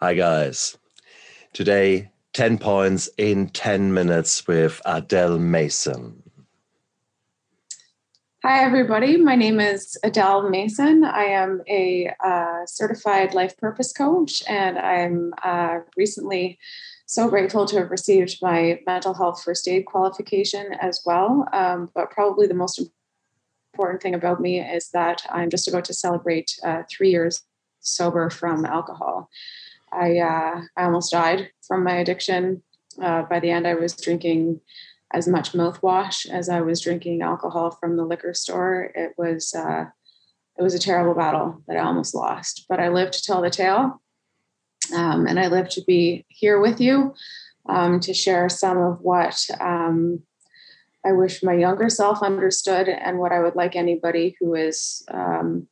Hi, guys. Today, 10 points in 10 minutes with Adele Mason. Hi, everybody. My name is Adele Mason. I am a uh, certified life purpose coach, and I'm uh, recently so grateful to have received my mental health first aid qualification as well. Um, but probably the most important thing about me is that I'm just about to celebrate uh, three years sober from alcohol. I uh, I almost died from my addiction. Uh, by the end, I was drinking as much mouthwash as I was drinking alcohol from the liquor store. It was uh, it was a terrible battle that I almost lost, but I lived to tell the tale, um, and I lived to be here with you um, to share some of what um, I wish my younger self understood, and what I would like anybody who is um,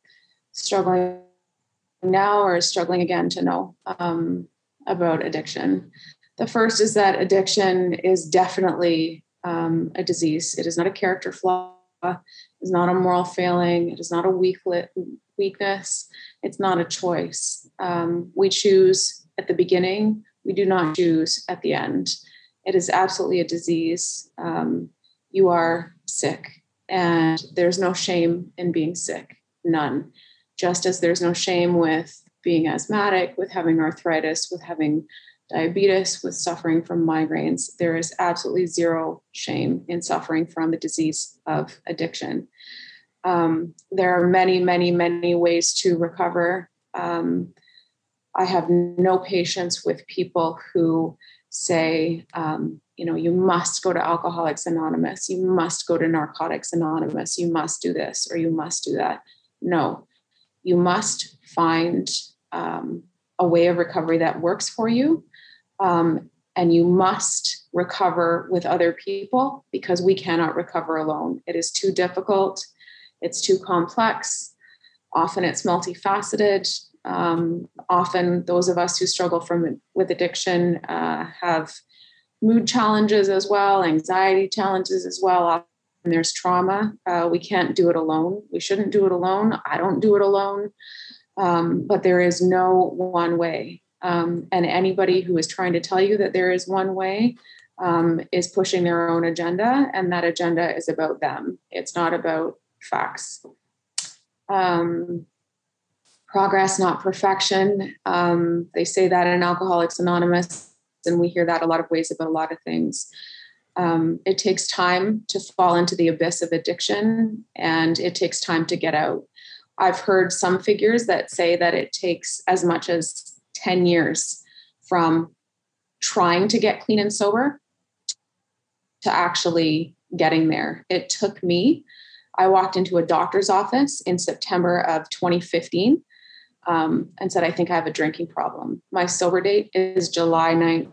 struggling now or is struggling again to know um, about addiction. The first is that addiction is definitely um, a disease. It is not a character flaw. It is not a moral failing. It is not a weakness. It's not a choice. Um, we choose at the beginning. We do not choose at the end. It is absolutely a disease. Um, you are sick, and there's no shame in being sick. None just as there's no shame with being asthmatic, with having arthritis, with having diabetes, with suffering from migraines, there is absolutely zero shame in suffering from the disease of addiction. Um, there are many, many, many ways to recover. Um, I have no patience with people who say, um, you know, you must go to Alcoholics Anonymous, you must go to Narcotics Anonymous, you must do this or you must do that. No, you must find um, a way of recovery that works for you. Um, and you must recover with other people because we cannot recover alone. It is too difficult, it's too complex. Often it's multifaceted. Um, often those of us who struggle from with addiction uh, have mood challenges as well, anxiety challenges as well Often there's trauma. Uh, we can't do it alone. We shouldn't do it alone. I don't do it alone. Um, but there is no one way. Um, and anybody who is trying to tell you that there is one way um, is pushing their own agenda, and that agenda is about them. It's not about facts. Um, progress, not perfection. Um, they say that in Alcoholics Anonymous, and we hear that a lot of ways about a lot of things. Um, it takes time to fall into the abyss of addiction and it takes time to get out. I've heard some figures that say that it takes as much as 10 years from trying to get clean and sober to actually getting there. It took me, I walked into a doctor's office in September of 2015 um, and said, I think I have a drinking problem. My sober date is July 19th,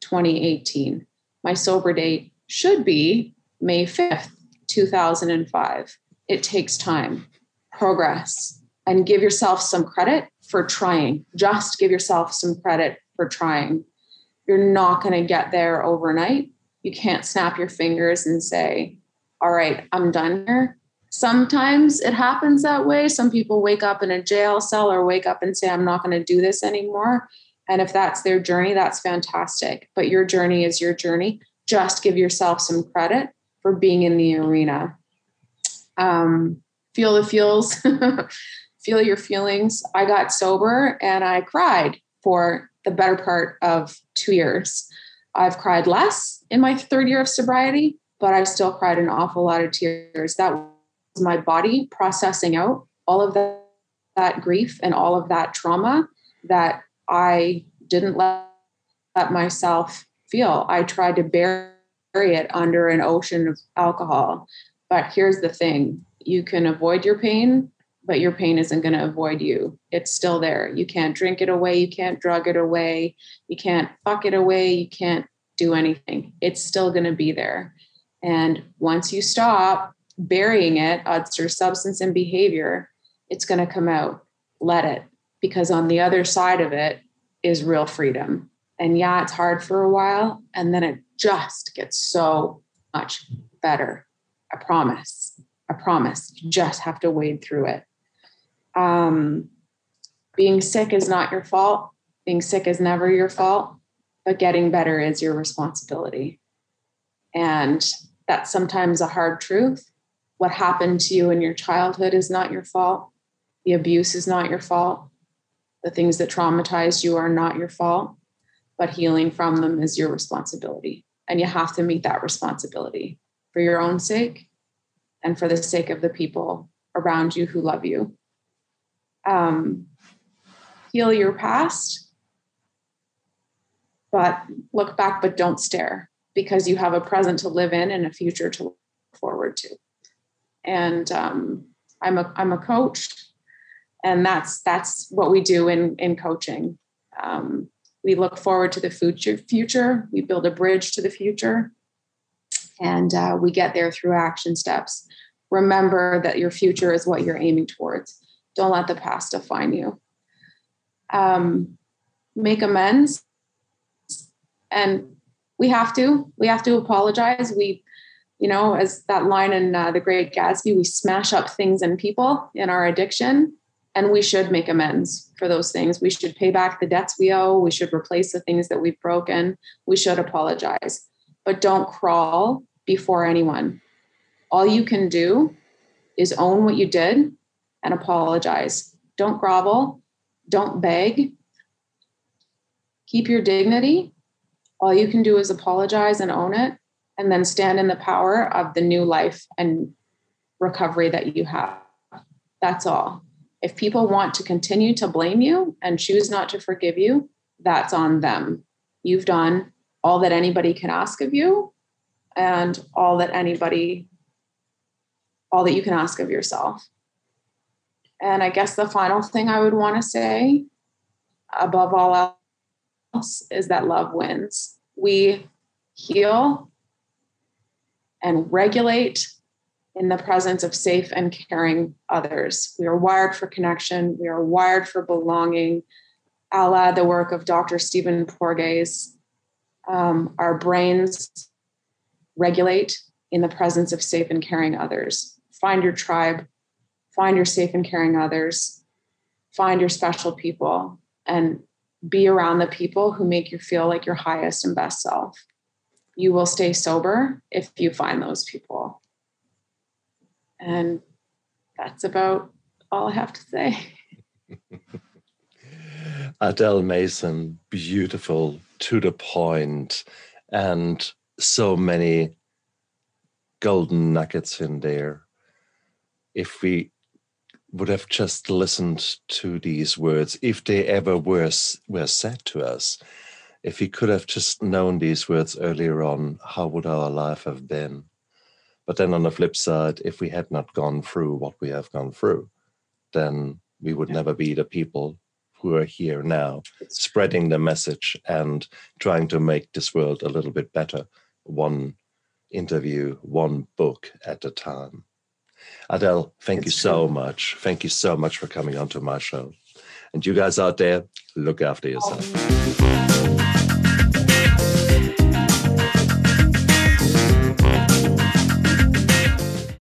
2018. My sober date should be May 5th, 2005. It takes time, progress, and give yourself some credit for trying. Just give yourself some credit for trying. You're not going to get there overnight. You can't snap your fingers and say, All right, I'm done here. Sometimes it happens that way. Some people wake up in a jail cell or wake up and say, I'm not going to do this anymore. And if that's their journey, that's fantastic. But your journey is your journey. Just give yourself some credit for being in the arena. Um, feel the feels, feel your feelings. I got sober and I cried for the better part of two years. I've cried less in my third year of sobriety, but I still cried an awful lot of tears. That was my body processing out all of that, that grief and all of that trauma that I didn't let, let myself feel. I tried to bury it under an ocean of alcohol. But here's the thing you can avoid your pain, but your pain isn't going to avoid you. It's still there. You can't drink it away. You can't drug it away. You can't fuck it away. You can't do anything. It's still going to be there. And once you stop burying it, odds or substance and behavior, it's going to come out. Let it because on the other side of it is real freedom. And yeah, it's hard for a while, and then it just gets so much better. I promise. I promise. You just have to wade through it. Um, being sick is not your fault. Being sick is never your fault, but getting better is your responsibility. And that's sometimes a hard truth. What happened to you in your childhood is not your fault. The abuse is not your fault. The things that traumatized you are not your fault, but healing from them is your responsibility. And you have to meet that responsibility for your own sake and for the sake of the people around you who love you. Um, heal your past, but look back, but don't stare because you have a present to live in and a future to look forward to. And um, I'm a I'm a coach, and that's that's what we do in in coaching. Um, we look forward to the future. Future. We build a bridge to the future, and uh, we get there through action steps. Remember that your future is what you're aiming towards. Don't let the past define you. Um, make amends, and we have to. We have to apologize. We, you know, as that line in uh, The Great Gatsby, we smash up things and people in our addiction, and we should make amends for those things. We should pay back the debts we owe. We should replace the things that we've broken. We should apologize, but don't crawl before anyone. All you can do is own what you did and apologize. Don't grovel. Don't beg. Keep your dignity all you can do is apologize and own it and then stand in the power of the new life and recovery that you have. That's all. If people want to continue to blame you and choose not to forgive you, that's on them. You've done all that anybody can ask of you and all that anybody all that you can ask of yourself. And I guess the final thing I would want to say above all else is that love wins. We heal and regulate in the presence of safe and caring others. We are wired for connection, we are wired for belonging. A la the work of Dr. Stephen Porges, um, our brains regulate in the presence of safe and caring others. Find your tribe, find your safe and caring others, find your special people, and be around the people who make you feel like your highest and best self. You will stay sober if you find those people. And that's about all I have to say. Adele Mason, beautiful, to the point, and so many golden nuggets in there. If we would have just listened to these words, if they ever were, were said to us, if we could have just known these words earlier on, how would our life have been? But then on the flip side, if we had not gone through what we have gone through, then we would yeah. never be the people who are here now, spreading the message and trying to make this world a little bit better, one interview, one book at a time. Adele, thank it's you so true. much. Thank you so much for coming onto my show. And you guys out there, look after yourself.